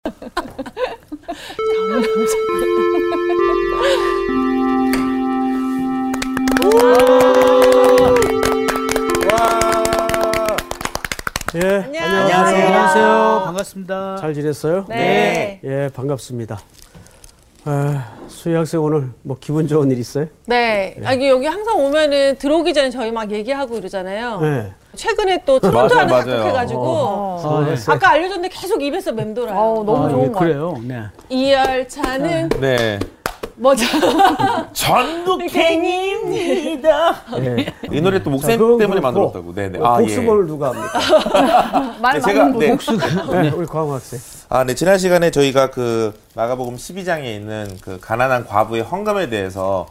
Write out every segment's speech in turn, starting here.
예, 안녕하세요. 안녕하세요. 반갑습니다. 잘 지냈어요? 네. 예, 반갑습니다. 아, 수희 학생 오늘 뭐 기분 좋은 일 있어요? 네. 아, 이게 여기 항상 오면은 들어오기 전에 저희 막 얘기하고 이러잖아요. 네. 최근에 또 트로트 맞아요, 하나 맞아요. 작곡해가지고 아, 네. 아까 알려줬는데 계속 입에서 맴돌아요. 어, 너무 아, 좋은 예, 거 같아요. 그래요. 네. 이 열차는 네. 뭐죠? 전국행입니다. 예. 이 노래 또 그건 때문에 만들었다고. 네네. 어, 아, 복수본을 누가 합니까? 말 네, 제가 많은 분. 네. 네, 우리 광호 학생. 아, 네. 지난 시간에 저희가 그 마가복음 12장에 있는 그 가난한 과부의 헌금에 대해서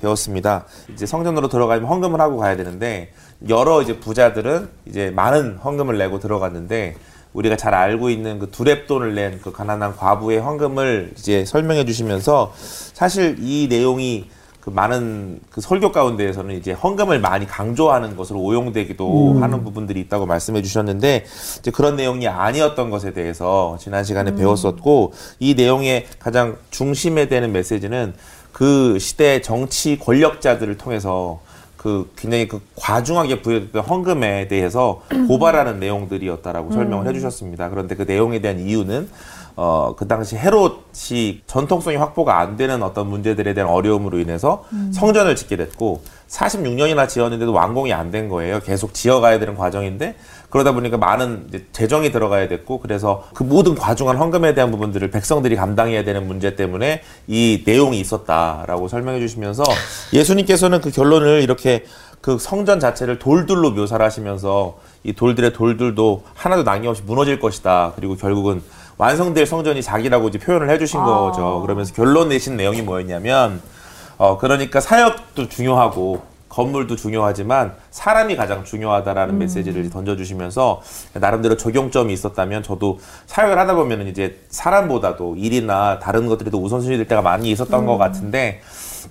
배웠습니다. 이제 성전으로 들어가면 헌금을 하고 가야 되는데 여러 이제 부자들은 이제 많은 헌금을 내고 들어갔는데 우리가 잘 알고 있는 그 두랩돈을 낸 그 가난한 과부의 헌금을 이제 설명해 주시면서 사실 이 내용이 그 많은 그 설교 가운데에서는 이제 헌금을 많이 강조하는 것으로 오용되기도 하는 부분들이 있다고 말씀해 주셨는데 이제 그런 내용이 아니었던 것에 대해서 지난 시간에 배웠었고 이 내용의 가장 중심에 되는 메시지는 그 시대 정치 권력자들을 통해서 그 굉장히 그 과중하게 부여됐던 헌금에 대해서 고발하는 내용들이었다라고 설명을 해주셨습니다. 그런데 그 내용에 대한 이유는 어, 그 당시 헤롯이 전통성이 확보가 안 되는 어떤 문제들에 대한 어려움으로 인해서 성전을 짓게 됐고 46년이나 지었는데도 완공이 안 된 거예요. 계속 지어가야 되는 과정인데 그러다 보니까 많은 재정이 들어가야 됐고 그래서 그 모든 과중한 헌금에 대한 부분들을 백성들이 감당해야 되는 문제 때문에 이 내용이 있었다라고 설명해 주시면서 예수님께서는 그 결론을 이렇게 그 성전 자체를 돌들로 묘사를 하시면서 이 돌들의 돌들도 하나도 남김없이 무너질 것이다. 그리고 결국은 완성될 성전이 자기라고 이제 표현을 해주신 거죠. 그러면서 결론 내신 내용이 뭐였냐면, 어, 그러니까 사역도 중요하고, 건물도 중요하지만, 사람이 가장 중요하다라는 메시지를 던져주시면서, 나름대로 적용점이 있었다면, 저도 사역을 하다 보면은 이제 사람보다도 일이나 다른 것들이 더 우선순위 될 때가 많이 있었던 것 같은데,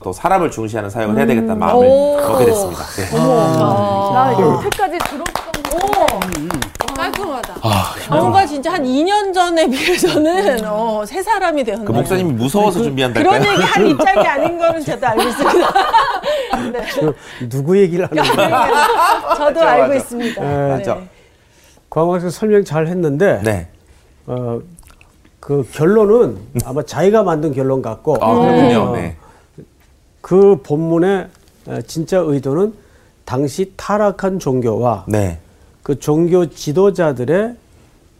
또 사람을 중시하는 사역을 해야 되겠다는 마음을 오. 먹게 됐습니다. 네. 나 여태까지 들었던 거. 깔끔하다. 뭔가 진짜 한 2년 전에 비해서는 어, 새 사람이 되었네요. 그 목사님이 무서워서 그런 준비한달까요? 얘기 할 입장이 아닌 거는 저도 알고 있습니다. 네. 그 누구 얘기를 하는 거예요? 저도 맞아, 알고 맞아. 있습니다. 네. 맞아. 광호 학생 설명 잘 했는데, 네. 어, 그 결론은 아마 자기가 만든 결론 같고, 아, 그렇군요. 어, 네. 그 본문의 어, 진짜 의도는 당시 타락한 종교와 네. 그 종교 지도자들의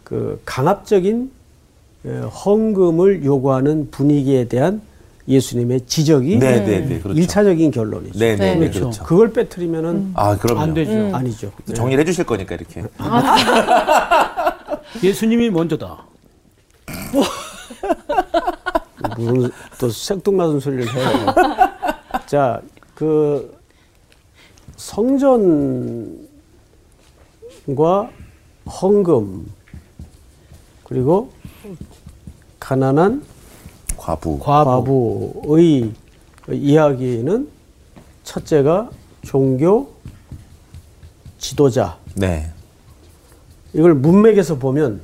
그 강압적인 에, 헌금을 요구하는 분위기에 대한 예수님의 지적이 네, 네, 네. 그렇죠. 일차적인 결론이죠. 네, 네, 네. 네. 그렇죠. 그걸 빼뜨리면은 아, 그럼요. 안 되죠. 아니죠. 네. 정리를 해 주실 거니까 이렇게. 예수님이 먼저다. 무슨 또 생뚱맞은 소리를 해요. 자, 그 성전 과 헌금 그리고 가난한 과부. 과부의 이야기는 첫째가 종교 지도자 네. 이걸 문맥에서 보면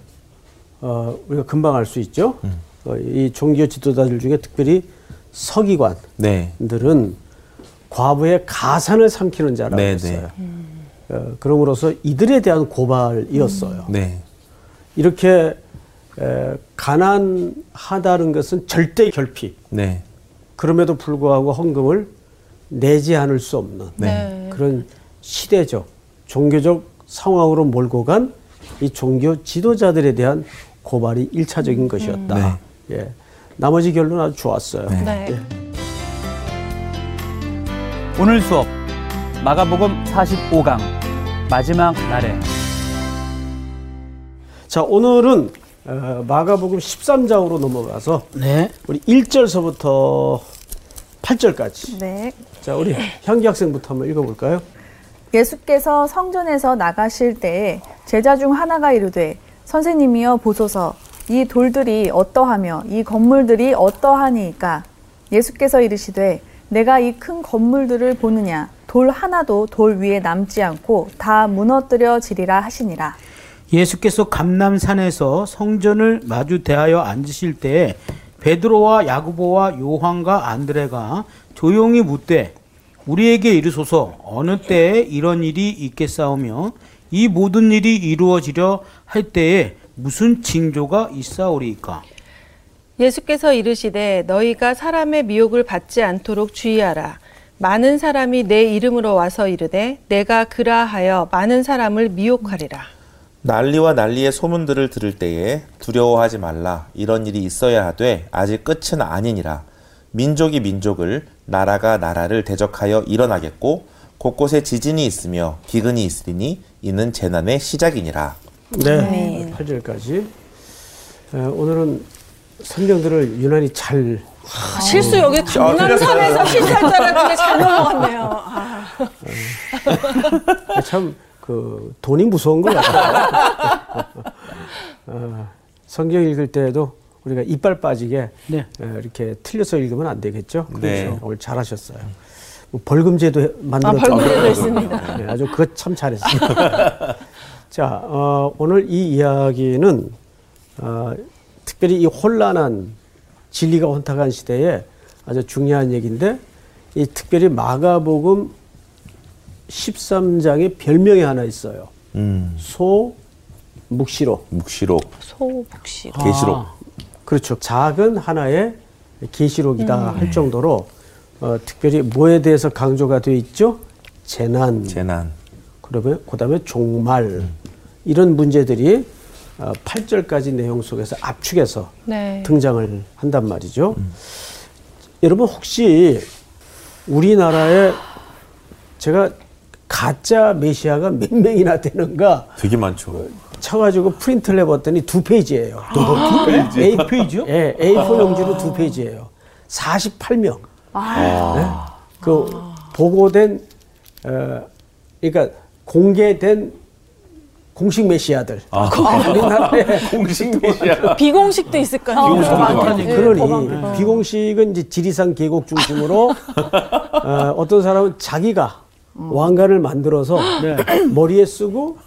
어, 우리가 금방 알 수 있죠. 어, 이 종교 지도자들 중에 특별히 서기관들은 네. 과부의 가산을 삼키는 자라고 네, 했어요. 어, 그럼으로써 이들에 대한 고발이었어요. 네. 이렇게 에, 가난하다는 것은 절대 결핍. 네. 그럼에도 불구하고 헌금을 내지 않을 수 없는 네. 그런 시대적 종교적 상황으로 몰고 간 이 종교 지도자들에 대한 고발이 일차적인 것이었다. 예. 나머지 결론은 아주 좋았어요. 네. 오늘 수업 마가복음 45강 마지막 날에 자, 오늘은 어, 마가복음 13장으로 넘어가서 네. 우리 1절서부터 8절까지. 네. 자, 우리 향기 학생부터 한번 읽어볼까요? 예수께서 성전에서 나가실 때에 제자 중 하나가 이르되 선생님이여 보소서 이 돌들이 어떠하며 이 건물들이 어떠하니이까 예수께서 이르시되 내가 이 큰 건물들을 보느냐 돌 하나도 돌 위에 남지 않고 다 무너뜨려지리라 하시니라 예수께서 감남산에서 성전을 마주 대하여 앉으실 때에 베드로와 야고보와 요한과 안드레가 조용히 묻되 우리에게 이르소서 어느 때에 이런 일이 있겠사오며 이 모든 일이 이루어지려 할 때에 무슨 징조가 있사오리이까 예수께서 이르시되 너희가 사람의 미혹을 받지 않도록 주의하라. 많은 사람이 내 이름으로 와서 이르되 내가 그라하여 많은 사람을 미혹하리라. 난리와 난리의 소문들을 들을 때에 두려워하지 말라. 이런 일이 있어야 하되 아직 끝은 아니니라. 민족이 민족을 나라가 나라를 대적하여 일어나겠고 곳곳에 지진이 있으며 기근이 있으리니 이는 재난의 시작이니라. 네. 8절까지. 오늘은 성경들을 유난히 잘 아, 실수 여기 강남산에서 실수할 줄 알았는데 잘 넘어갔네요. 아. 참그 돈이 무서운 것 같아요. 어, 성경 읽을 때에도 우리가 이빨 빠지게 네. 어, 이렇게 틀려서 읽으면 안 되겠죠. 네. 그래서 오늘 잘하셨어요. 뭐 벌금제도 해- 만들었죠. 아, 벌금제도 있습니다. 네, 아주 그거 참 잘했어요. 자, 어, 오늘 이 이야기는 어, 특별히 이 혼란한 진리가 혼탁한 시대에 아주 중요한 얘기인데 이 특별히 마가복음 13장에 별명이 하나 있어요. 음, 소 묵시록. 묵시록, 소복시. 계시록. 아, 그렇죠. 작은 하나의 계시록이다 할 정도로 어, 특별히 뭐에 대해서 강조가 되어 있죠? 재난. 재난. 그러면 그다음에 종말 이런 문제들이 어, 8절까지 내용 속에서 압축해서 네. 등장을 한단 말이죠. 여러분 혹시 우리나라에 제가 가짜 메시아가 몇 명이나 되는가 되게 많죠. 쳐가지고 프린트를 해봤더니 두 페이지예요. 두 페이지? A4 페이지요? 예, A4 용지로 두 페이지예요. 48명. 그 보고된 어, 그러니까 공개된 공식 메시아들. 우리나라에 공식 메시아. 비공식도 있을까요? 비공식도 많다니. 그러니 비공식은 이제 지리산 계곡 중심으로 어, 어떤 사람은 자기가 왕관을 만들어서 네. 머리에 쓰고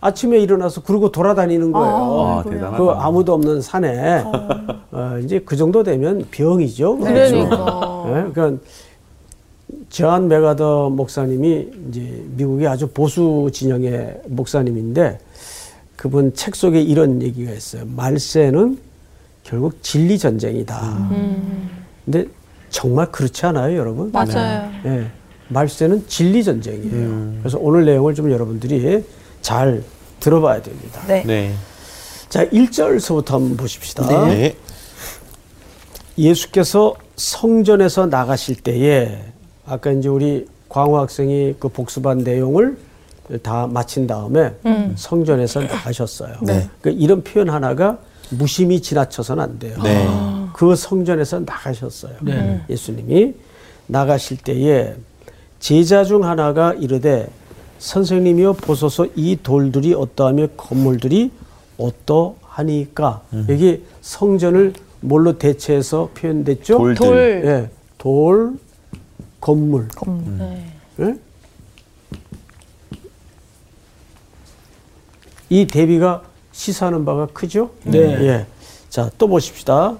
아침에 일어나서 그러고 돌아다니는 거예요. 아, 대단하다. 그 아무도 없는 산에 어, 이제 그 정도 되면 병이죠. 그러니까. 예, 그러니까 저한 메가더 목사님이 이제 미국의 아주 보수 진영의 목사님인데 그분 책 속에 이런 얘기가 있어요. 말세는 결국 진리 전쟁이다. 근데 정말 그렇지 않아요, 여러분? 맞아요. 예. 말세는 진리 전쟁이에요. 그래서 오늘 내용을 좀 여러분들이 잘 들어봐야 됩니다. 네. 네. 자, 1절서부터 한번 보십시다. 네. 예수께서 성전에서 나가실 때에 아까 이제 우리 광호 학생이 그 복습한 내용을 다 마친 다음에 성전에서 나가셨어요. 네. 그 이런 표현 하나가 무심히 지나쳐서는 안 돼요. 네. 그 성전에서 나가셨어요. 네. 예수님이 나가실 때에 제자 중 하나가 이르되 선생님이여 보소서 이 돌들이 어떠하며 건물들이 어떠하니까 여기 성전을 뭘로 대체해서 표현됐죠? 돌들. 돌. 예, 돌, 건물. 네. 예? 이 대비가 시사하는 바가 크죠? 네. 예. 자, 또 보십시다.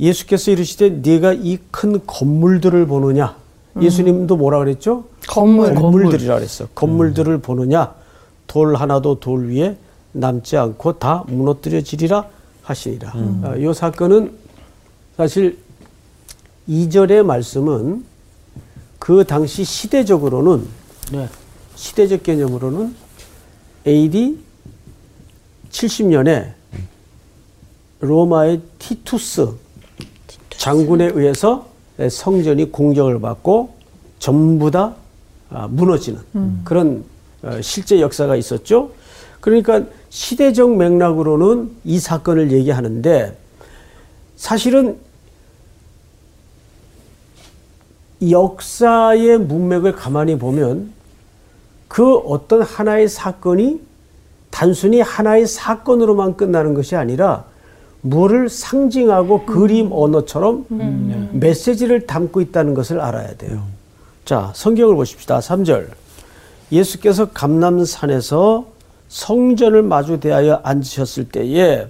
예수께서 이르시되 네가 이 큰 건물들을 보느냐? 예수님도 뭐라 그랬죠? 건물. 건물들이라 그랬어. 건물들을 보느냐? 돌 하나도 돌 위에 남지 않고 다 무너뜨려지리라 하시니라. 아, 이 사건은 사실 이절의 말씀은 그 당시 시대적으로는 네. 시대적 개념으로는 AD 70년에 로마의 티투스 장군에 의해서 성전이 공격을 받고 전부 다 아, 무너지는 그런 어, 실제 역사가 있었죠. 그러니까 시대적 맥락으로는 이 사건을 얘기하는데 사실은 역사의 문맥을 가만히 보면 그 어떤 하나의 사건이 단순히 하나의 사건으로만 끝나는 것이 아니라 뭐를 상징하고 그림 언어처럼 메시지를 담고 있다는 것을 알아야 돼요. 자, 성경을 보십시다. 3절. 예수께서 감남산에서 성전을 마주 대하여 앉으셨을 때에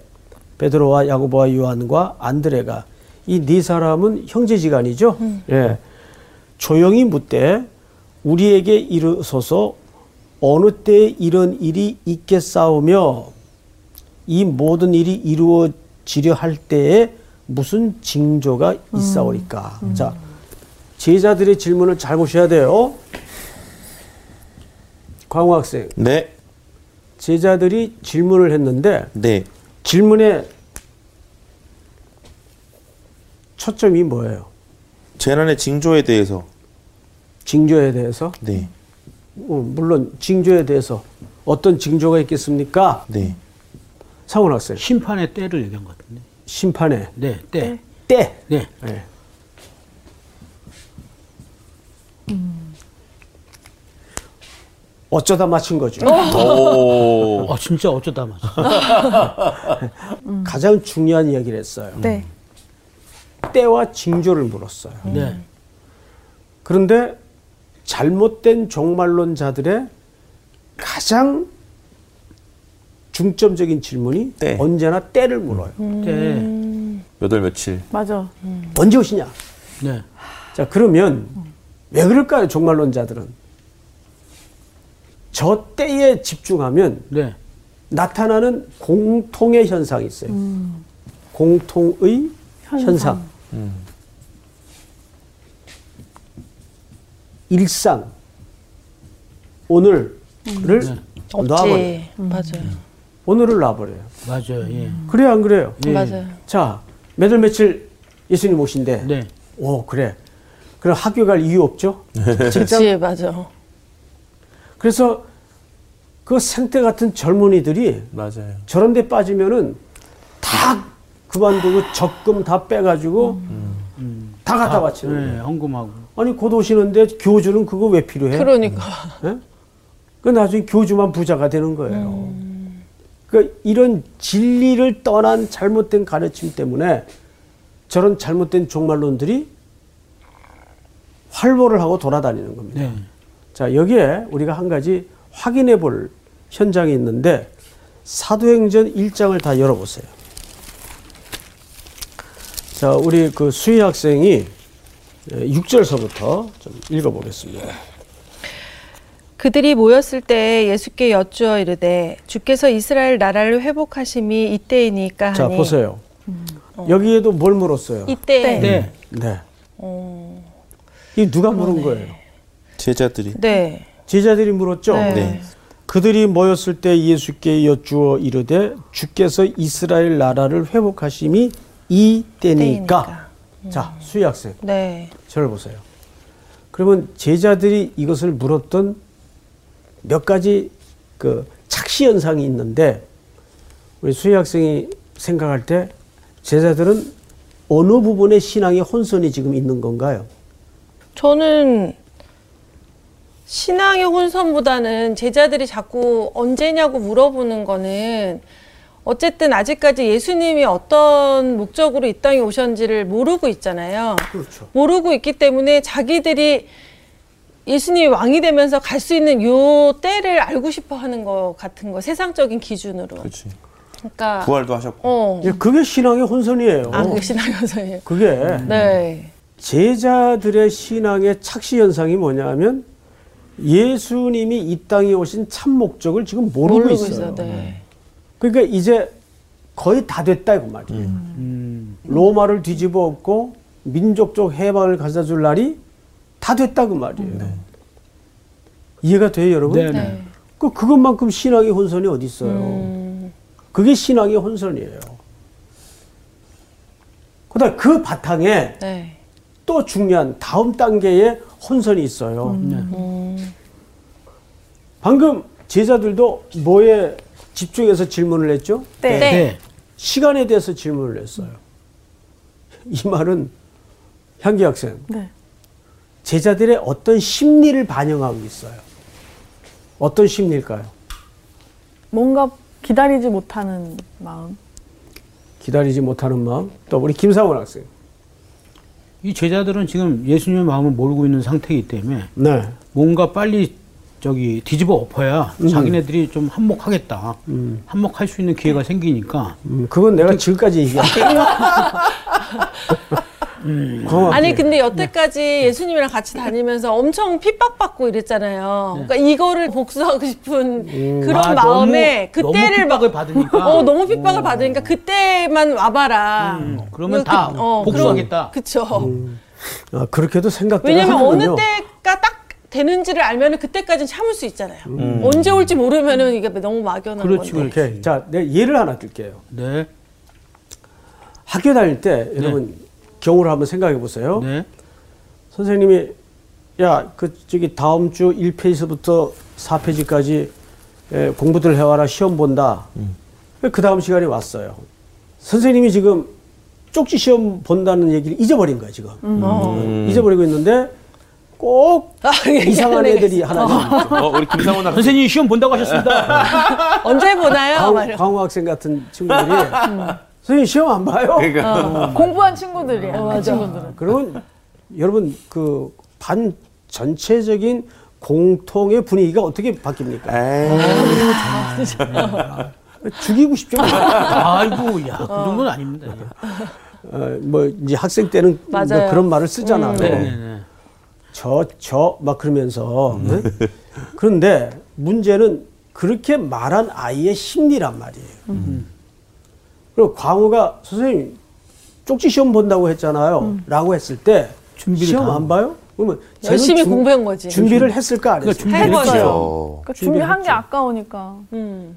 베드로와 야고보와 요한과 안드레가 이 네 사람은 형제지간이죠. 예. 조용히 묻되 우리에게 이르소서 어느 때에 이런 일이 있겠사오며 이 모든 일이 이루어지려 할 때에 무슨 징조가 있사오리까. 자, 제자들의 질문을 잘 보셔야 돼요. 광호 학생, 네. 제자들이 질문을 했는데 네. 질문의 초점이 뭐예요? 재난의 징조에 대해서. 징조에 대해서? 네. 어, 물론 징조에 대해서 어떤 징조가 있겠습니까? 네. 상원 학생, 심판의 때를 얘기한 것 같은데. 심판의 네, 때. 때. 네. 예. 어쩌다 맞힌 거죠. 오. 어, 진짜 어쩌다 맞아. 가장 중요한 이야기를 했어요. 네. 때와 징조를 물었어요. 네. 그런데 잘못된 종말론자들의 가장 중점적인 질문이 때. 언제나 때를 물어요. 때. 몇월 며칠. 맞아. 언제 오시냐? 네. 자, 그러면 왜 그럴까요, 종말론자들은? 저 때에 집중하면 네. 나타나는 공통의 현상이 있어요. 공통의 현상. 일상. 오늘을 놔버려요. 없지. 맞아요. 오늘을 놔버려요. 맞아요. 예. 그래요, 안 그래요? 예. 맞아요. 자, 몇월 며칠 예수님 오신대. 네. 오, 그래. 그럼 학교 갈 이유 없죠? 그치, 맞아. 그래서 그 생태 같은 젊은이들이 맞아요. 저런 데 빠지면은 다 그만두고 적금 다 빼가지고 다 갖다 바치는 네, 거예요. 헌금하고. 아니 곧 오시는데 교주는 그거 왜 필요해? 그러니까. 그 나중에 교주만 부자가 되는 거예요. 그 이런 진리를 떠난 잘못된 가르침 때문에 저런 잘못된 종말론들이 활보를 하고 돌아다니는 겁니다. 네. 자, 여기에 우리가 한 가지 확인해 볼 현장이 있는데 사도행전 1장을 다 열어보세요. 자, 우리 그 수희 학생이 6절서부터 좀 읽어보겠습니다. 그들이 모였을 때 예수께 여쭈어 이르되 주께서 이스라엘 나라를 회복하심이 이때이니까 자, 하니 보세요. 여기에도 뭘 물었어요? 이때 네. 네. 어, 이 누가 물은 거예요? 제자들이. 네. 제자들이 물었죠? 네. 네. 그들이 모였을 때 예수께 여쭈어 이르되 주께서 이스라엘 나라를 회복하심이 이 때니까. 자, 수희 학생, 네. 저를 보세요. 그러면 제자들이 이것을 물었던 몇 가지 그 착시 현상이 있는데 우리 수희 학생이 생각할 때 제자들은 어느 부분의 신앙의 혼선이 지금 있는 건가요? 저는 신앙의 혼선보다는 제자들이 자꾸 언제냐고 물어보는 거는 어쨌든 아직까지 예수님이 어떤 목적으로 이 땅에 오셨는지를 모르고 있잖아요. 그렇죠. 모르고 있기 때문에 자기들이 예수님이 왕이 되면서 갈 수 있는 요 때를 알고 싶어 하는 것 같은 거, 세상적인 기준으로. 그렇지. 그러니까, 부활도 하셨고. 어. 예, 그게 신앙의 혼선이에요. 아, 그게 신앙에서예요. 그게 네. 제자들의 신앙의 착시 현상이 뭐냐면 예수님이 이 땅에 오신 참 목적을 지금 모르고, 모르고 있어요. 있어. 네. 그러니까 이제 거의 다 됐다 이그 말이에요. 음. 로마를 뒤집어 엎고 민족적 해방을 가져다 줄 날이 다 됐다 그 말이에요. 이해가 돼요, 여러분? 네, 네. 네. 그 그것만큼 신앙의 혼선이 어디 있어요? 음, 그게 신앙의 혼선이에요. 그다음 그 바탕에 네. 또 중요한 다음 단계의 혼선이 있어요. 음, 방금 제자들도 뭐에 집중해서 질문을 했죠? 때. 네. 네. 시간에 대해서 질문을 했어요. 이 말은 향기 학생, 네. 제자들의 어떤 심리를 반영하고 있어요. 어떤 심리일까요? 뭔가 기다리지 못하는 마음. 기다리지 못하는 마음. 또 우리 김상원 학생. 이 제자들은 지금 예수님의 마음을 모르고 있는 상태이기 때문에 네. 뭔가 빨리 저기 뒤집어 엎어야 자기네들이 좀 한몫하겠다. 한몫할 수 있는 기회가 생기니까 음, 그건 내가 지금까지 얘기할게. 고맙게. 아니 근데 여태까지 예수님이랑 같이 다니면서 엄청 핍박받고 이랬잖아요. 그러니까 이거를 복수하고 싶은 그런 아, 마음에 너무- 그때를 너무 핍박을 막 받으니까. 어 너무 핍박을 받으니까 그때만 와봐라. 음, 그러면 그- 다 어, 복수하겠다. 그쵸. 아, 그렇게도 생각도 왜냐면 어느 딱 되는지를 알면은 그때까지는 참을 수 있잖아요. 음. 언제 올지 모르면은 이게 너무 막연한 그렇지, 건데. 그렇지. 오케이. 자, 내가 예를 하나 들게요. 네. 학교 다닐 때 여러분 경우를 한번 생각해 보세요. 네. 선생님이 야, 그 저기 다음 주 1페이지부터 4페이지까지 공부들 해와라 시험 본다. 그 다음 시간이 왔어요. 선생님이 지금 쪽지 시험 본다는 얘기를 잊어버린 거야 지금. 음. 잊어버리고 있는데 꼭 아, 이상한 얘기하는 애들이 하나 있어요. 어, 우리 김상훈 학생. 선생님 시험 본다고 하셨습니다. 언제 보나요? 막 광, 광우 학생 같은 친구들이 선생님 시험 안 봐요. 그러니까. 공부한 친구들이에요. 그 친구들은. 그러면 여러분 그 반 전체적인 공통의 분위기가 어떻게 바뀝니까? 에이. 죽이고 싶죠. 아이고, 야, 그 정도는 아닙니다. 어, 뭐 이제 학생 때는 뭐. 그런 말을 쓰잖아요. 네, 네, 네. 저, 저, 막 그러면서. 네? 그런데 문제는 그렇게 말한 아이의 심리란 말이에요. 그리고 광우가 선생님, 쪽지 시험 본다고 했잖아요. 라고 했을 때 준비를 시험 다안 봐요? 그러면 열심히 준- 공부한 거지. 준비를 했을까 안 그러니까 했을까? 준비를 해봐요. 어. 그러니까 준비한 게 아까우니까. 음.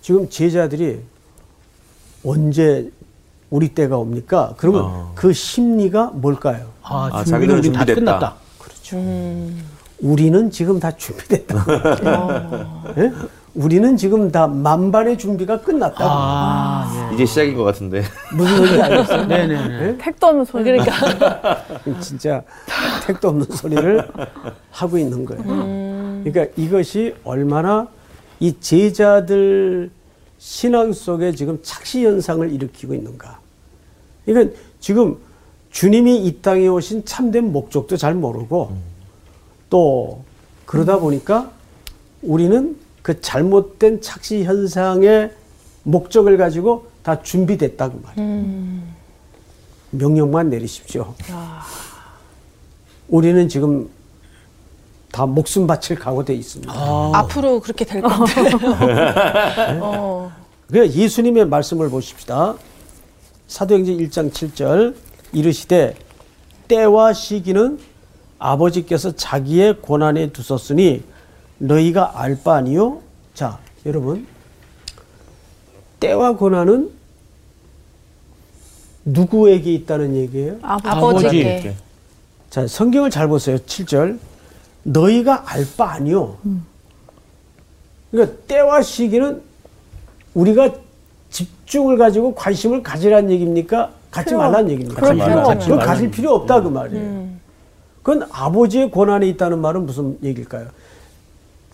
지금 제자들이 언제 우리 때가 옵니까? 그러면 어. 그 심리가 뭘까요? 아, 아, 준비는 자기들은 우리 다 준비됐다. 끝났다. 우리는 지금 다 준비됐다. 예? 우리는 지금 다 만반의 준비가 끝났다. 아, 이제 시작인 것 같은데. 무슨 소리인지 알겠어요? 네, 네, 네. 택도 없는 소리. 그러니까 진짜 택도 없는 소리를 하고 있는 거예요. 그러니까 이것이 얼마나 이 제자들 신앙 속에 지금 착시 현상을 일으키고 있는가. 그러니까 지금 주님이 이 땅에 오신 참된 목적도 잘 모르고 또 그러다 보니까 우리는 그 잘못된 착시 현상의 목적을 가지고 다 준비됐다고 말이에요. 명령만 내리십시오. 우리는 지금 다 목숨 바칠 각오돼 있습니다. 앞으로 그렇게 될것 같아요. 어. 그 예수님의 말씀을 보십시다. 사도행전 1장 7절 이르시되 때와 시기는 아버지께서 자기의 고난에 두셨으니 너희가 알 바 아니요. 자, 여러분 때와 고난은 누구에게 있다는 얘기예요? 아버지께. 자, 성경을 잘 보세요. 7절. 너희가 알 바 아니요. 그러니까 때와 시기는 우리가 집중을 가지고 관심을 가지라는 얘기입니까? 갖지 필요- 말라는 얘기입니까? 그럴 필요가 그건 없죠. 가질 필요 없다 그 말이에요. 그건 아버지의 권한에 있다는 말은 무슨 얘기일까요?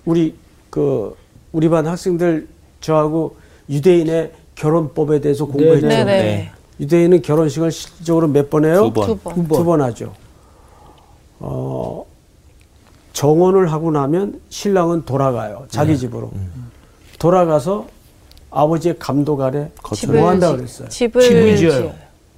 우리 그 우리 반 학생들 저하고 유대인의 결혼법에 대해서 공부했죠. 네네. 네. 유대인은 결혼식을 실질적으로 몇 번 해요? 두 번. 두 번. 두 번 하죠. 어, 정혼을 하고 나면 신랑은 돌아가요. 자기 집으로. 돌아가서 아버지의 감독 아래 집을 뭐 한다 지- 그랬어요. 집을 집을 지어요.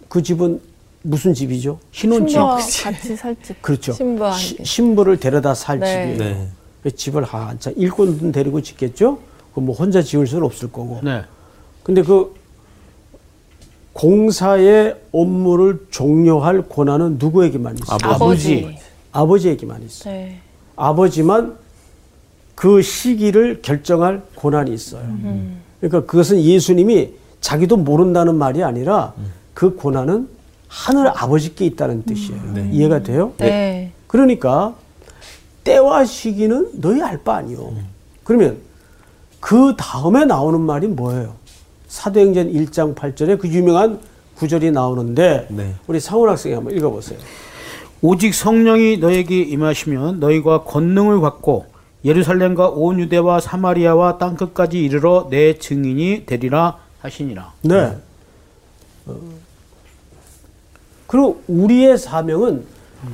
그 집은 무슨 집이죠? 신혼집. 같이 살 집. 그렇죠. 함께. 신부를 데려다 살 네. 집이에요. 네. 그 집을 한참 일꾼 데리고 짓겠죠? 그뭐 혼자 지을 수는 없을 거고. 네. 근데 그 공사의 업무를 종료할 권한은 누구에게만 있어요? 아버지. 아버지에게만 있어요. 네. 아버지만 그 시기를 결정할 권한이 있어요. 그러니까 그것은 예수님이 자기도 모른다는 말이 아니라 그 권한은 하늘 아버지께 있다는 뜻이에요. 이해가 돼요? 네. 그러니까 때와 시기는 너희 알 바 아니요. 그러면 그 다음에 나오는 말이 뭐예요? 사도행전 1장 8절에 그 유명한 구절이 나오는데 네. 우리 상훈 학생이 한번 읽어보세요. 오직 성령이 너에게 임하시면 너희가 권능을 받고 예루살렘과 온 유대와 사마리아와 땅 끝까지 이르러 내 증인이 되리라 하시니라. 네. 어. 그리고 우리의 사명은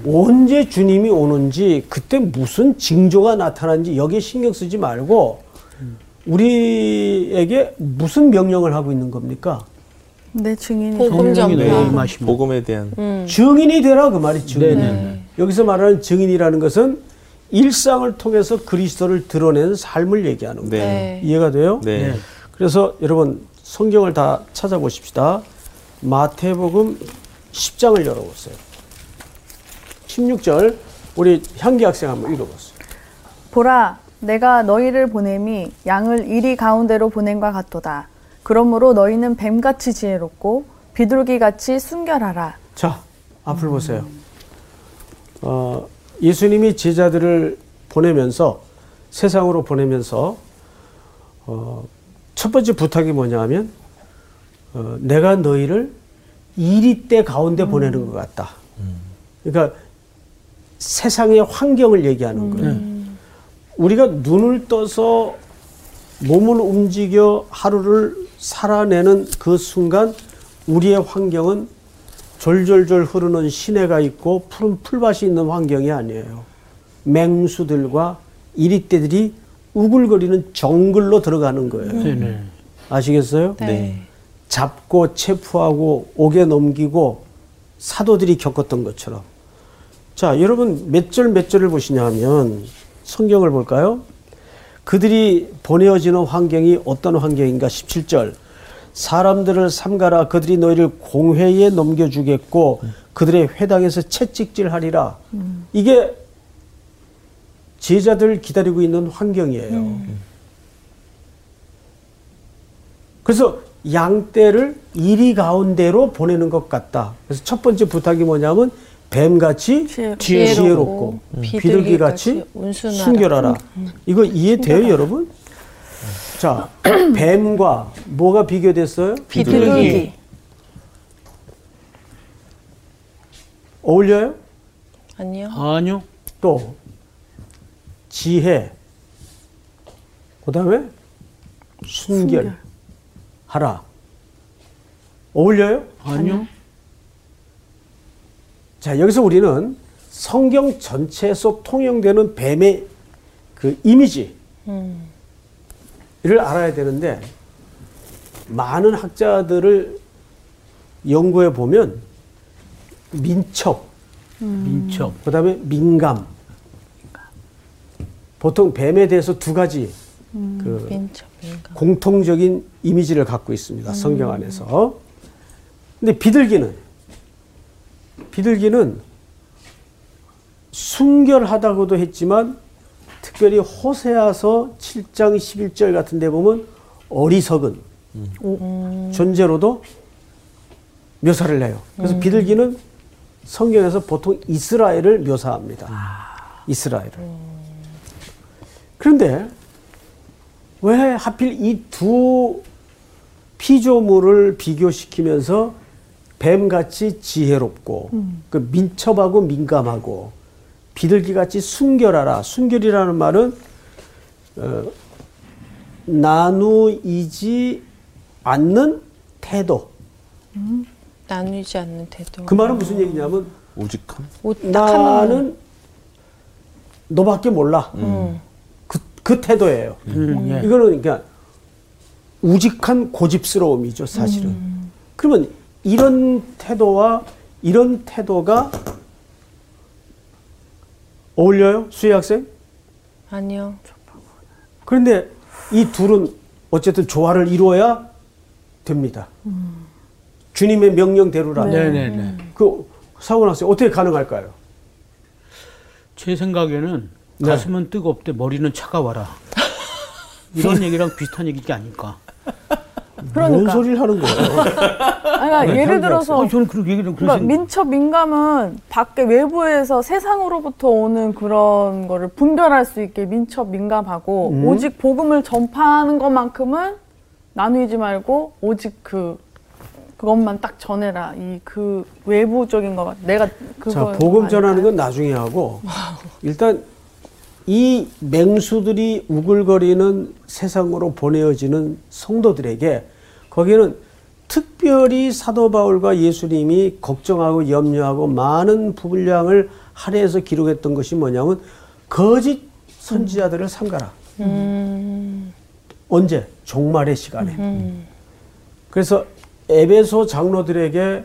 언제 주님이 오는지 그때 무슨 징조가 나타나는지 여기에 신경 쓰지 말고 우리에게 무슨 명령을 하고 있는 겁니까? 내 증인이 복음 전파. 복음에 대한 음. 증인이 되라 그 말이 증인. 네네. 여기서 말하는 증인이라는 것은 일상을 통해서 그리스도를 드러내는 삶을 얘기하는 거예요. 네. 이해가 돼요? 네. 네. 그래서 여러분 성경을 다 찾아보십시다. 마태복음 10장을 열어보세요. 16절 우리 향기 학생 한번 읽어보세요. 보라 내가 너희를 보냄이 양을 이리 가운데로 보냄과 같도다. 그러므로 너희는 뱀같이 지혜롭고 비둘기같이 순결하라. 자, 앞을 보세요. 어, 예수님이 제자들을 보내면서 세상으로 보내면서 어, 첫 번째 부탁이 뭐냐 하면 어, 내가 너희를 이리때 가운데 보내는 것 같다. 그러니까 세상의 환경을 얘기하는 거예요. 우리가 눈을 떠서 몸을 움직여 하루를 살아내는 그 순간 우리의 환경은 졸졸졸 흐르는 시내가 있고 푸른 풀밭이 있는 환경이 아니에요. 맹수들과 이리떼들이 우글거리는 정글로 들어가는 거예요. 네네. 아시겠어요? 네. 잡고 체포하고 옥에 넘기고 사도들이 겪었던 것처럼. 자, 여러분 몇 절 몇 절을 보시냐 하면 성경을 볼까요? 그들이 보내어지는 환경이 어떤 환경인가? 17절. 사람들을 삼가라 그들이 너희를 공회에 넘겨주겠고 그들의 회당에서 채찍질하리라. 이게 제자들 기다리고 있는 환경이에요. 그래서 양떼를 이리 가운데로 보내는 것 같다. 그래서 첫 번째 부탁이 뭐냐면 뱀같이 지혜롭고. 지혜롭고 비둘기같이. 순결하라. 이거 이해돼요, 여러분? 자, 뱀과 뭐가 비교됐어요? 비둘기. 어울려요? 아니요. 아니요. 또 지혜. 그다음에 순결. 하라. 어울려요? 아니요. 자, 여기서 우리는 성경 전체에서 통용되는 뱀의 그 이미지 음. 를 알아야 되는데 많은 학자들을 연구해 보면 민첩, 민첩. 그다음에 민감. 보통 뱀에 대해서 두 가지 그 민첩. 공통적인 이미지를 갖고 있습니다. 성경 안에서. 근데 비둘기는 비둘기는 순결하다고도 했지만 특별히 호세아서 7장 11절 같은 데 보면 어리석은 존재로도 묘사를 해요. 그래서 비둘기는 성경에서 보통 이스라엘을 묘사합니다. 이스라엘을. 그런데 왜 하필 이 두 피조물을 비교시키면서 뱀같이 지혜롭고 그 민첩하고 민감하고 비둘기같이 순결하라. 순결이라는 말은 어, 나누이지 않는 태도. 나누지 않는 태도. 그 말은 무슨 얘기냐면. 오딱한 나는 너밖에 몰라. 음. 그, 그 태도예요. 음, 예. 이거는 그러니까 우직한 고집스러움이죠, 사실은. 음. 그러면 이런 태도와 이런 태도가 어울려요, 수혜 학생? 아니요. 그런데 이 둘은 어쨌든 조화를 이루어야 됩니다. 주님의 명령대로라면. 네네네. 그 사원 학생 어떻게 가능할까요? 제 생각에는 네. 가슴은 뜨겁대 머리는 차가워라. 이런 얘기랑 비슷한 얘기지 아닐까. 뭔 그러니까. 소리를 하는 거예요? 그러니까 예를 들어서 아, 저는 그렇게 얘기를 그러니까 민첩 민감은 밖에 외부에서 세상으로부터 오는 그런 거를 분별할 수 있게 민첩 민감하고 음. 오직 복음을 전파하는 것만큼은 나누지 말고 오직 그 그것만 딱 전해라 이 그 외부적인 거 내가 그거 자, 복음 전하는 건 나중에 하고 일단 이 맹수들이 우글거리는 세상으로 보내어지는 성도들에게 거기에는 특 특별히 사도 바울과 예수님이 걱정하고 염려하고 많은 분량을 할애해서 기록했던 것이 뭐냐면 거짓 선지자들을 삼가라. 언제? 종말의 시간에. 그래서 에베소 장로들에게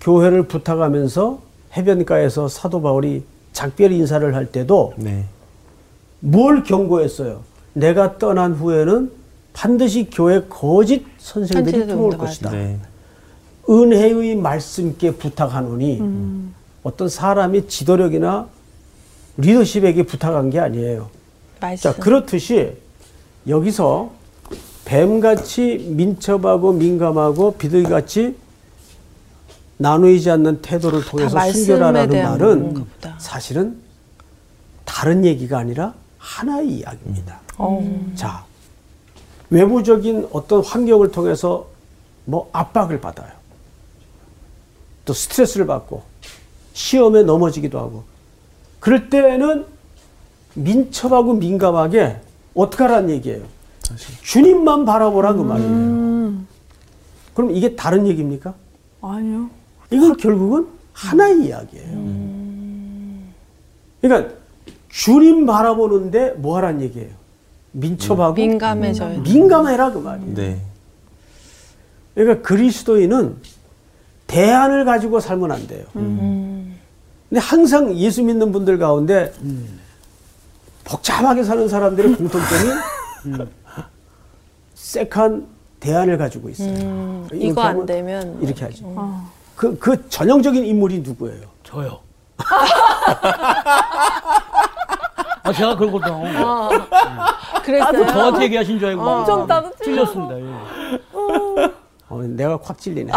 교회를 부탁하면서 해변가에서 사도 바울이 작별 인사를 할 때도 네. 뭘 경고했어요? 내가 떠난 후에는 반드시 교회 거짓 선생들이 들어올 것이다. 네. 은혜의 말씀께 부탁하노니 어떤 사람이 지도력이나 리더십에게 부탁한 게 아니에요. 말씀. 자, 그렇듯이 여기서 뱀같이 민첩하고 민감하고 비둘기같이 나누이지 않는 태도를 통해서 순결하라는 말은. 사실은 다른 얘기가 아니라 하나의 이야기입니다. 어. 자, 외부적인 어떤 환경을 통해서 뭐 압박을 받아요. 또 스트레스를 받고 시험에 넘어지기도 하고 그럴 때는 민첩하고 민감하게 어떻게 하라는 얘기예요. 주님만 바라보라 그 말이에요. 그럼 이게 다른 얘기입니까? 아니요. 이건 결국은 하나의 이야기예요. 그러니까 주님 바라보는데 뭐 하라는 얘기예요? 민첩하고 민감해져야 돼. 민감해라 그 말이에요. 네. 그러니까 그리스도인은 대안을 가지고 살면 안 돼요. 근데 항상 예수 믿는 분들 가운데 복잡하게 사는 사람들의 공통점이 색한 대안을 가지고 있어요. 음, 이거 안 되면 이렇게 하죠. 그, 그 전형적인 인물이 누구예요? 저요. 아, 제가 그러거든요. 그랬어요. 저한테 얘기하신 줄 알고. 엄청 따뜻해요. 틀렸습니다. 예. 어, 내가 확 찔리네.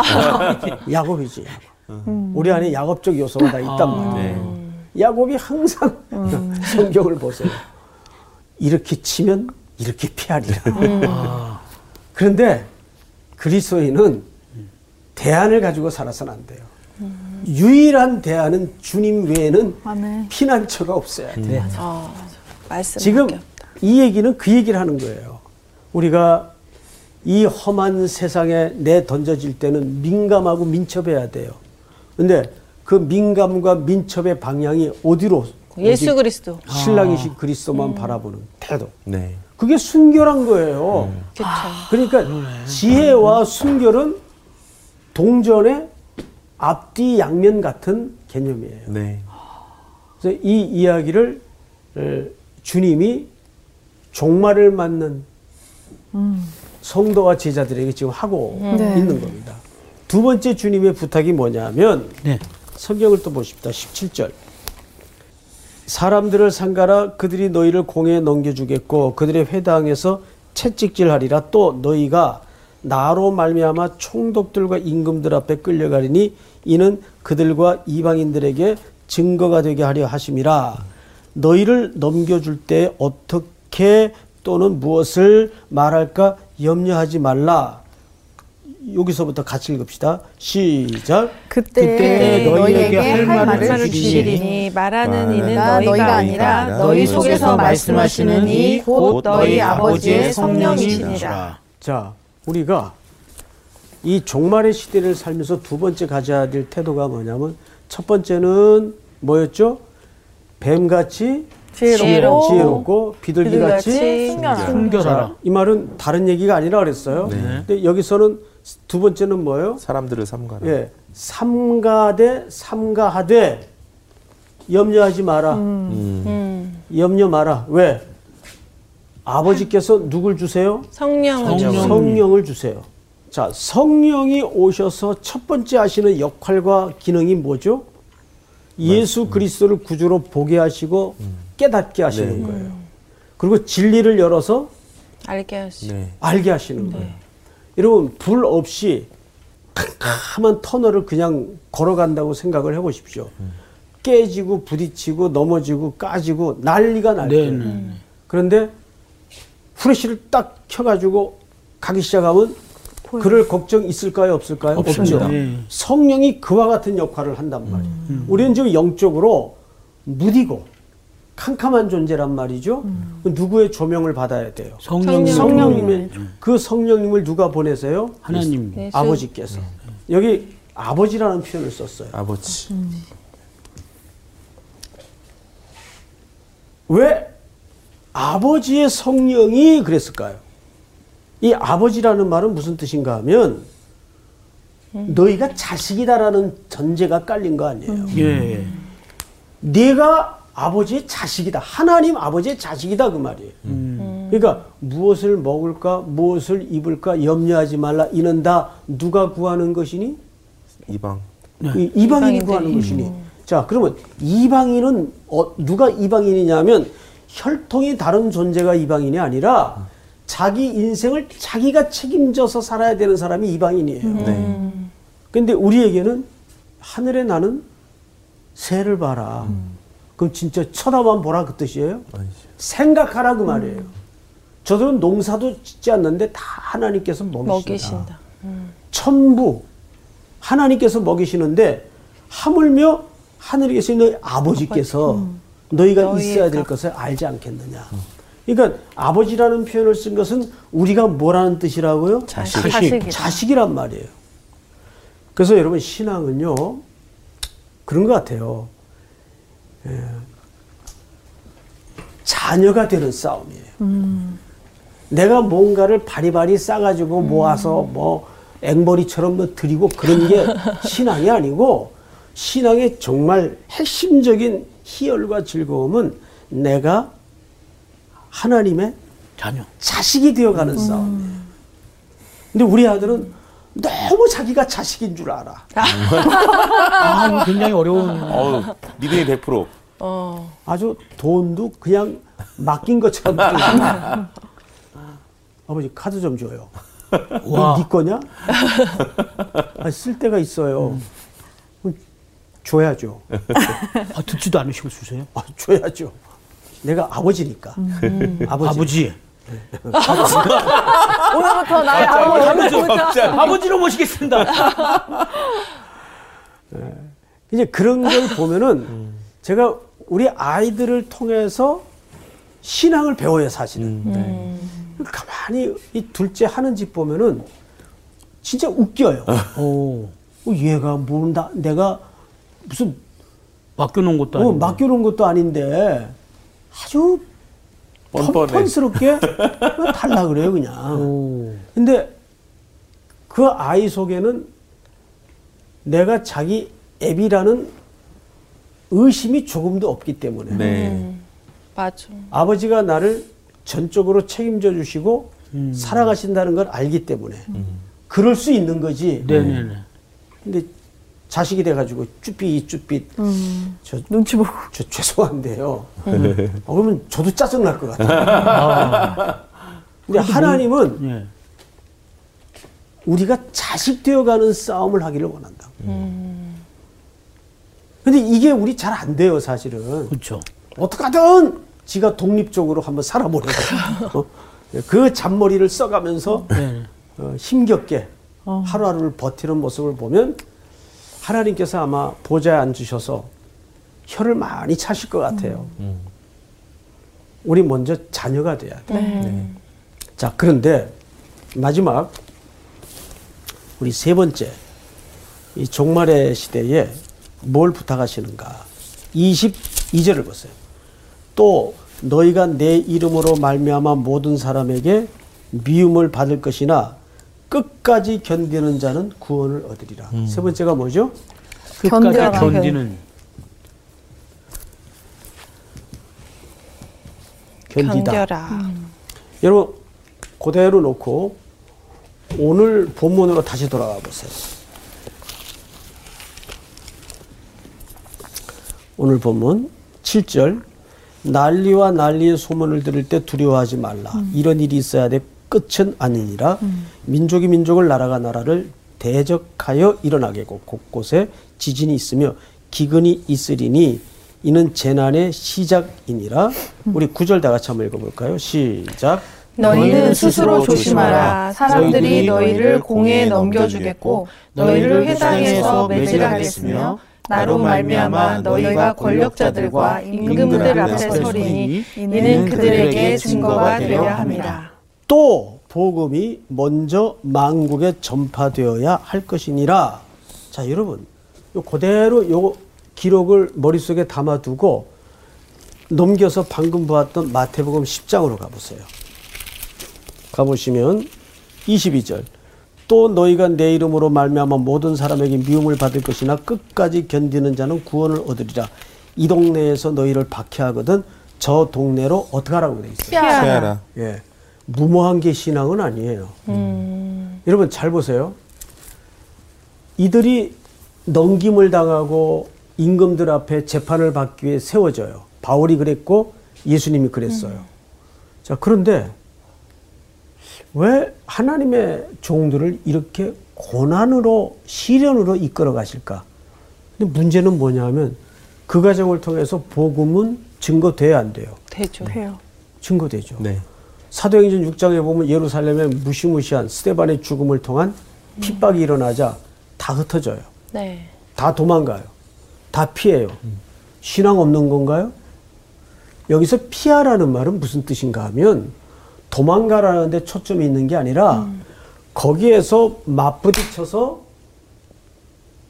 야곱이지. 야곱. 우리 안에 야곱적 요소가 다 있단 말이에요. 네. 야곱이 항상 성경을 보세요. 이렇게 치면 이렇게 피하리라. 그런데 그리스도인은 대안을 가지고 살아서는 안 돼요. 유일한 대안은 주님 외에는 아멘. 피난처가 없어야 돼. 어, 말씀. 지금 이 얘기는 그 얘기를 하는 거예요. 우리가 이 험한 세상에 내 던져질 때는 민감하고 민첩해야 돼요. 근데 그 민감과 민첩의 방향이 어디로? 예수 그리스도. 신랑이신 그리스도만 바라보는 태도. 네. 그게 순결한 거예요. 그렇죠. 그러니까 지혜와 순결은 동전의 앞뒤 양면 같은 개념이에요. 네. 그래서 이 이야기를 에, 주님이 종말을 맞는 성도와 제자들에게 지금 하고 네. 있는 겁니다. 두 번째 주님의 부탁이 뭐냐면 네. 성경을 또 보십시다. 17절. 사람들을 상가라 그들이 너희를 공에 넘겨주겠고 그들의 회당에서 채찍질하리라 또 너희가 나로 말미암아 총독들과 임금들 앞에 끌려가리니 이는 그들과 이방인들에게 증거가 되게 하려 하심이라 너희를 넘겨줄 때 어떻게 또는 무엇을 말할까 염려하지 말라. 여기서부터 같이 읽읍시다. 시작. 그때, 그때 너희에게 할 말을 주시리니. 주시리니. 말하는 이는 너희가 너희가 아니라 너희 속에서 말씀하시는 이 곧 너희 아버지의 성령이시니라. 자, 우리가 이 종말의 시대를 살면서 두 번째 가져야 될 태도가 뭐냐면 첫 번째는 뭐였죠? 뱀같이 지혜롭고, 지혜롭고 비둘기같이 비둘기같이 순결하라. 순결하라. 이 말은 다른 얘기가 아니라 그랬어요. 네. 근데 여기서는 두 번째는 뭐예요? 사람들을 삼가라. 예, 삼가되 삼가하되 염려하지 마라. 음. 음, 염려 마라. 왜? 아버지께서 누굴 주세요? 성령을 성령. 줘. 성령을 주세요. 자, 성령이 오셔서 첫 번째 하시는 역할과 기능이 뭐죠? 예수 그리스도를 구주로 보게 하시고 깨닫게 하시는 네. 거예요. 그리고 진리를 열어서 알게 하시. 네. 알게 하시는 거예요. 여러분, 불 없이 캄캄한 터널을 그냥 걸어간다고 생각을 해보십시오. 깨지고 부딪히고 넘어지고 까지고 난리가 날 네, 거예요. 네. 그런데 후레쉬를 딱 켜가지고 가기 시작하면 그럴 걱정 있을까요 없을까요? 없습니다. 없죠. 네. 성령이 그와 같은 역할을 한단 말이에요. 우리는 지금 영적으로 무디고 캄캄한 존재란 말이죠. 그 누구의 조명을 받아야 돼요? 성령님 성령님의 그 성령님을 누가 보내세요? 하나님 예수. 아버지께서 여기 아버지라는 표현을 썼어요. 아버지. 왜 아버지의 성령이 그랬을까요? 이 아버지라는 말은 무슨 뜻인가 하면 너희가 자식이다라는 전제가 깔린 거 아니에요. 예. 네가 아버지의 자식이다. 하나님 아버지의 자식이다 그 말이에요. 그러니까 무엇을 먹을까, 무엇을 입을까 염려하지 말라. 이는 다 누가 구하는 것이니? 이방. 이- 이방인이. 구하는 것이니. 자, 그러면 이방인은 어, 누가 이방인이냐면 혈통이 다른 존재가 이방인이 아니라 자기 인생을 자기가 책임져서 살아야 되는 사람이 이방인이에요. 네. 근데 우리에게는 하늘에 나는 새를 봐라. 그럼 진짜 쳐다만 보라 그 뜻이에요? 아니죠. 생각하라 그 말이에요. 저들은 농사도 짓지 않는데 다 하나님께서 먹이신다. 먹이신다. 천부 하나님께서 먹이시는데 하물며 하늘에 계신 너희 아버지께서 너희가 너희가. 있어야 될 것을 알지 않겠느냐. 그러니까 아버지라는 표현을 쓴 것은 우리가 뭐라는 뜻이라고요? 자식. 자식이다. 자식이란 말이에요. 그래서 여러분 신앙은요 그런 것 같아요. 예. 자녀가 되는 싸움이에요. 내가 뭔가를 바리바리 싸가지고 모아서 뭐 앵벌이처럼 뭐 드리고 그런 게 신앙이 아니고 신앙의 정말 핵심적인 희열과 즐거움은 내가 하나님의 자녀. 자식이 되어가는 싸움이에요. 근데 우리 아들은 너무 자기가 자식인 줄 알아. 아, 이거 굉장히 어려운. 어우, 믿음이 100%. 어. 아주 돈도 그냥 맡긴 것처럼. 아버지 카드 좀 줘요. 와. 네 거냐? 아, 쓸 때가 있어요. 그럼 줘야죠. 아, 듣지도 않으시고 주세요. 아, 줘야죠. 내가 아버지니까. 아버지. 아버지. 오늘부터 나의 아버지. 갑자기. 아버지로 모시겠습니다. 이제 그런 걸 보면은 제가 우리 아이들을 통해서 신앙을 배워요, 사실은. 네. 가만히 이 둘째 하는 짓 보면은 진짜 웃겨요. 오. 어, 얘가 모른다. 내가 무슨 맡겨놓은 것도 어, 아니고. 맡겨놓은 것도 아닌데 아주. 뻔뻔스럽게 달라 그래요, 그냥. 오. 근데 그 아이 속에는 내가 자기 애비라는 의심이 조금도 없기 때문에 네. 맞아. 아버지가 나를 전적으로 책임져 주시고 살아가신다는 걸 알기 때문에 그럴 수 있는 거지. 네네네. 근데 자식이 돼가지고 쭈삐 쭈삐 저, 눈치 보고. 저 죄송한데요. 어, 그러면 저도 짜증 날 것 같아요. 근데 하나님은 예. 우리가 자식 되어가는 싸움을 하기를 원한다. 근데 이게 우리 잘 안 돼요, 사실은. 그렇죠. 어떡하든 지가 독립적으로 한번 살아보려고. 어? 그 잔머리를 써가면서 네. 어, 힘겹게 하루하루를 버티는 모습을 보면 하나님께서 아마 보좌에 앉으셔서 혀를 많이 차실 것 같아요. 우리 먼저 자녀가 돼야 돼. 네. 자, 그런데 마지막 우리 세 번째 이 종말의 시대에 뭘 부탁하시는가? 22절을 보세요. 또 너희가 내 이름으로 말미암아 모든 사람에게 미움을 받을 것이나 끝까지 견디는 자는 구원을 얻으리라. 세 번째가 뭐죠? 끝까지 견뎌라. 견디는. 견디다. 견뎌라. 여러분 그대로 놓고 오늘 본문으로 다시 돌아가 보세요. 오늘 본문 7절 난리와 난리의 소문을 들을 때 두려워하지 말라. 이런 일이 있어야 돼 끝은 아니니라. 민족이 민족을 나라가 나라를 대적하여 일어나게고 곳곳에 지진이 있으며 기근이 있으리니 이는 재난의 시작이니라. 우리 구절 다 같이 한번 읽어볼까요? 시작. 너희는 스스로 조심하라. 사람들이 너희를 공에 넘겨주겠고 너희를 회당에서 매질하겠으며 나로 말미암아 너희가 권력자들과 임금들 앞에 서리니 이는 그들에게 증거가 되려 함이라. 또 복음이 먼저 만국에 전파되어야 할 것이니라. 자, 여러분. 요 그대로 요 기록을 머릿속에 담아두고 넘겨서 방금 보았던 마태복음 10장으로 가보세요. 가보시면 22절. 또 너희가 내 이름으로 말미암아 모든 사람에게 미움을 받을 것이나 끝까지 견디는 자는 구원을 얻으리라. 이 동네에서 너희를 박해하거든 저 동네로 어떻게 하라고 돼 있어요? 피하라. 예. 무모한 게 신앙은 아니에요. 여러분 잘 보세요. 이들이 넘김을 당하고 임금들 앞에 재판을 받기 위해 세워져요. 바울이 그랬고 예수님이 그랬어요. 자, 그런데 왜 하나님의 종들을 이렇게 고난으로 시련으로 이끌어 가실까? 근데 문제는 뭐냐면 그 과정을 통해서 복음은 증거돼야 안 돼요. 되죠. 해요. 증거되죠. 네. 사도행전 6장에 보면 예루살렘에 무시무시한 스테반의 죽음을 통한 핍박이 일어나자 다 흩어져요. 네. 다 도망가요. 다 피해요. 신앙 없는 건가요? 여기서 피하라는 말은 무슨 뜻인가 하면 도망가라는 데 초점이 있는 게 아니라 거기에서 맞부딪혀서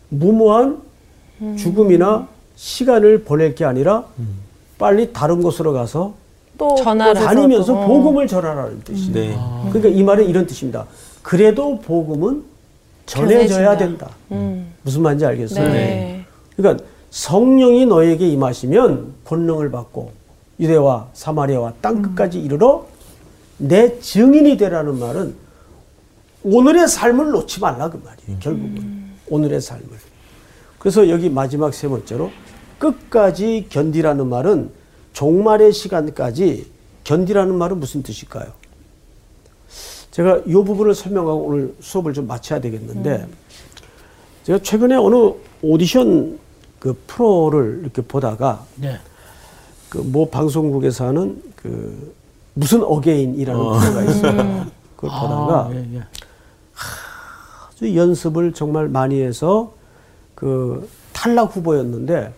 무모한 죽음이나 시간을 보낼 게 아니라 빨리 다른 곳으로 가서 또 전하라. 다니면서 또, 어. 복음을 전하라는 뜻이에요. 네. 그러니까 이 말은 이런 뜻입니다. 그래도 복음은 전해져야 전해진다. 된다. 음. 무슨 말인지 알겠어요? 네. 그러니까 성령이 너에게 임하시면 권능을 받고 유대와 사마리아와 땅 끝까지 이르러 내 증인이 되라는 말은 오늘의 삶을 놓지 말라 그 말이에요. 결국은 오늘의 삶을. 그래서 여기 마지막 세 번째로 끝까지 견디라는 말은 종말의 시간까지 견디라는 말은 무슨 뜻일까요? 제가 이 부분을 설명하고 오늘 수업을 좀 마쳐야 되겠는데 제가 최근에 어느 오디션 그 프로를 이렇게 보다가 네. 그모 방송국에서 하는 그 무슨 어게인이라는 프로가 있어요. 그걸 보다가 아, 예, 예. 아주 연습을 정말 많이 해서 그 탈락 후보였는데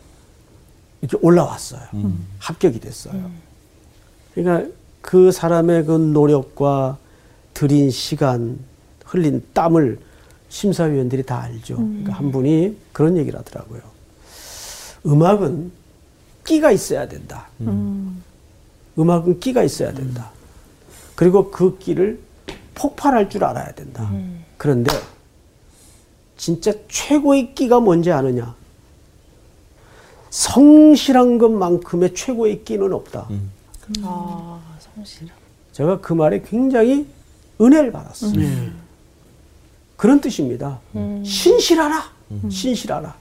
이렇게 올라왔어요. 합격이 됐어요. 그러니까 그 사람의 그 노력과 들인 시간, 흘린 땀을 심사위원들이 다 알죠. 그러니까 한 분이 그런 얘기를 하더라고요. 음악은 끼가 있어야 된다. 음 악은 끼가 있어야 된다. 그리고 그 끼를 폭발할 줄 알아야 된다. 그런데 진짜 최고의 끼가 뭔지 아느냐? 성실한 것만큼의 최고의 끼는 없다. 아, 성실. 제가 그 말에 굉장히 은혜를 받았어요. 그런 뜻입니다. 신실하라. 신실하라.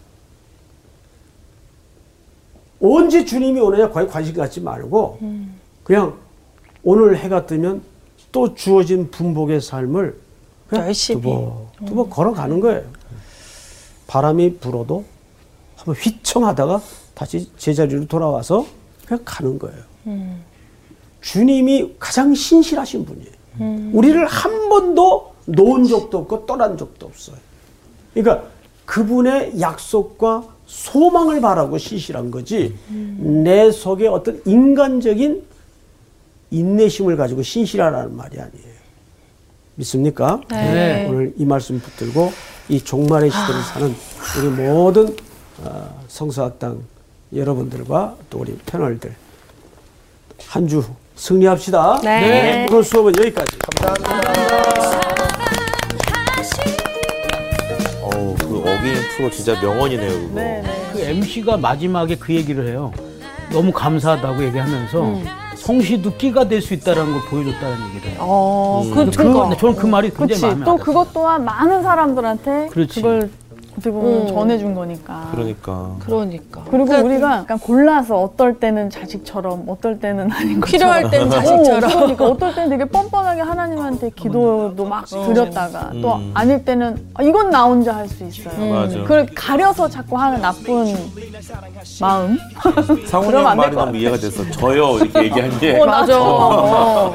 언제 주님이 오느냐 거의 관심 갖지 말고 그냥 오늘 해가 뜨면 또 주어진 분복의 삶을 그냥 열심히. 두번 두번 걸어가는 거예요. 바람이 불어도 한번 휘청하다가 다시 제자리로 돌아와서 그냥 가는 거예요. 주님이 가장 신실하신 분이에요. 우리를 한 번도 놓은 적도 없고 떠난 적도 없어요. 그러니까 그분의 약속과 소망을 바라고 신실한 거지 내 속에 어떤 인간적인 인내심을 가지고 신실하라는 말이 아니에요. 믿습니까? 네. 오늘 이 말씀 붙들고 이 종말의 시대를 사는 우리 모든 어, 성서학당 여러분들과 또 우리 패널들 한 주 승리합시다. 네. 오늘 수업은 여기까지. 어우, 싱어게인 프로 진짜 명언이네요, 그거. 그 MC가 마지막에 그 얘기를 해요. 너무 감사하다고 얘기하면서 성실도 끼가 될 수 있다는 걸 보여줬다는 얘기를 해요. 어, 그, 그. 저는 그 말이 굉장히 그렇지. 마음에 또 와닿았어요. 그것 또한 많은 사람들한테 그렇지. 그걸 어떻게 보면 음. 전해준 거니까. 그러니까. 그러니까. 그리고 그러니까 우리가 약간 골라서 어떨 때는 자식처럼, 어떨 때는 아닌 것처럼. 필요할 땐 어, 자식처럼. 그러니까 어떨 때는 되게 뻔뻔하게 하나님한테 기도도 막 드렸다가 또 음. 아닐 때는 아, 이건 나 혼자 할 수 있어요. 맞아. 그걸 가려서 자꾸 하는 나쁜 마음. 상훈이 그러면 형 안될 말이 것 너무 이해가 됐어. 저요 이렇게 얘기한 게. 어, 맞아. 어.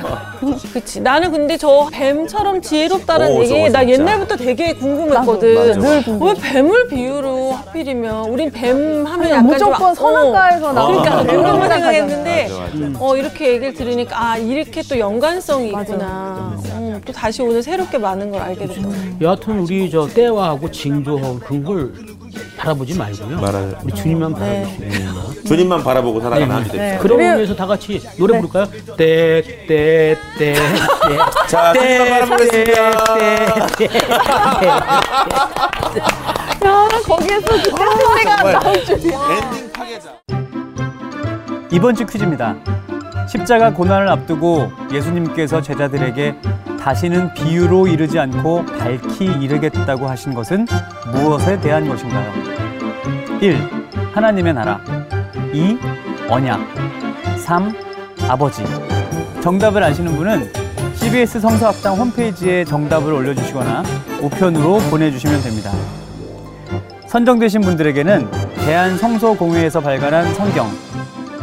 그치. 나는 근데 저 뱀처럼 지혜롭다는 어, 얘기 나. 옛날부터 되게 궁금했거든. 맞아. 늘 궁금해. 왜 뱀을 비유로 하필 하필이면 우린 뱀 하면 아니, 약간 무조건 좀, 아- 선악과에서 나오는 그러니까 그런 거 생각하잖아. 생각했는데 맞아, 맞아. 어 이렇게 얘기를 들으니까 아 이렇게 또 연관성이. 있구나. 음, 또 다시 오늘 새롭게 많은 걸 알게 됐더라고요. 여하튼 우리 저 때와하고 징조하고 그런 걸 바라보지 말고요. 말아요. 우리 주님만 네. 바라보시면 됩니다. 주님만 바라보고 살아가는 한주 됩시다. 네. 그런 의미에서 다 같이 노래 부를까요? 떼떼떼 자, 주님만 바라보겠습니다. 야, 거기에서 진짜 내가 나올 줄이야. 엔딩 파괴자. 이번 주 퀴즈입니다. 십자가 고난을 앞두고 예수님께서 제자들에게 다시는 비유로 이르지 않고 밝히 이르겠다고 하신 것은 무엇에 대한 것인가요? 1. 하나님의 나라 2. 언약 3. 아버지 정답을 아시는 분은 CBS 성서학당 홈페이지에 정답을 올려주시거나 우편으로 보내주시면 됩니다. 선정되신 분들에게는 대한성서공회에서 발간한 성경,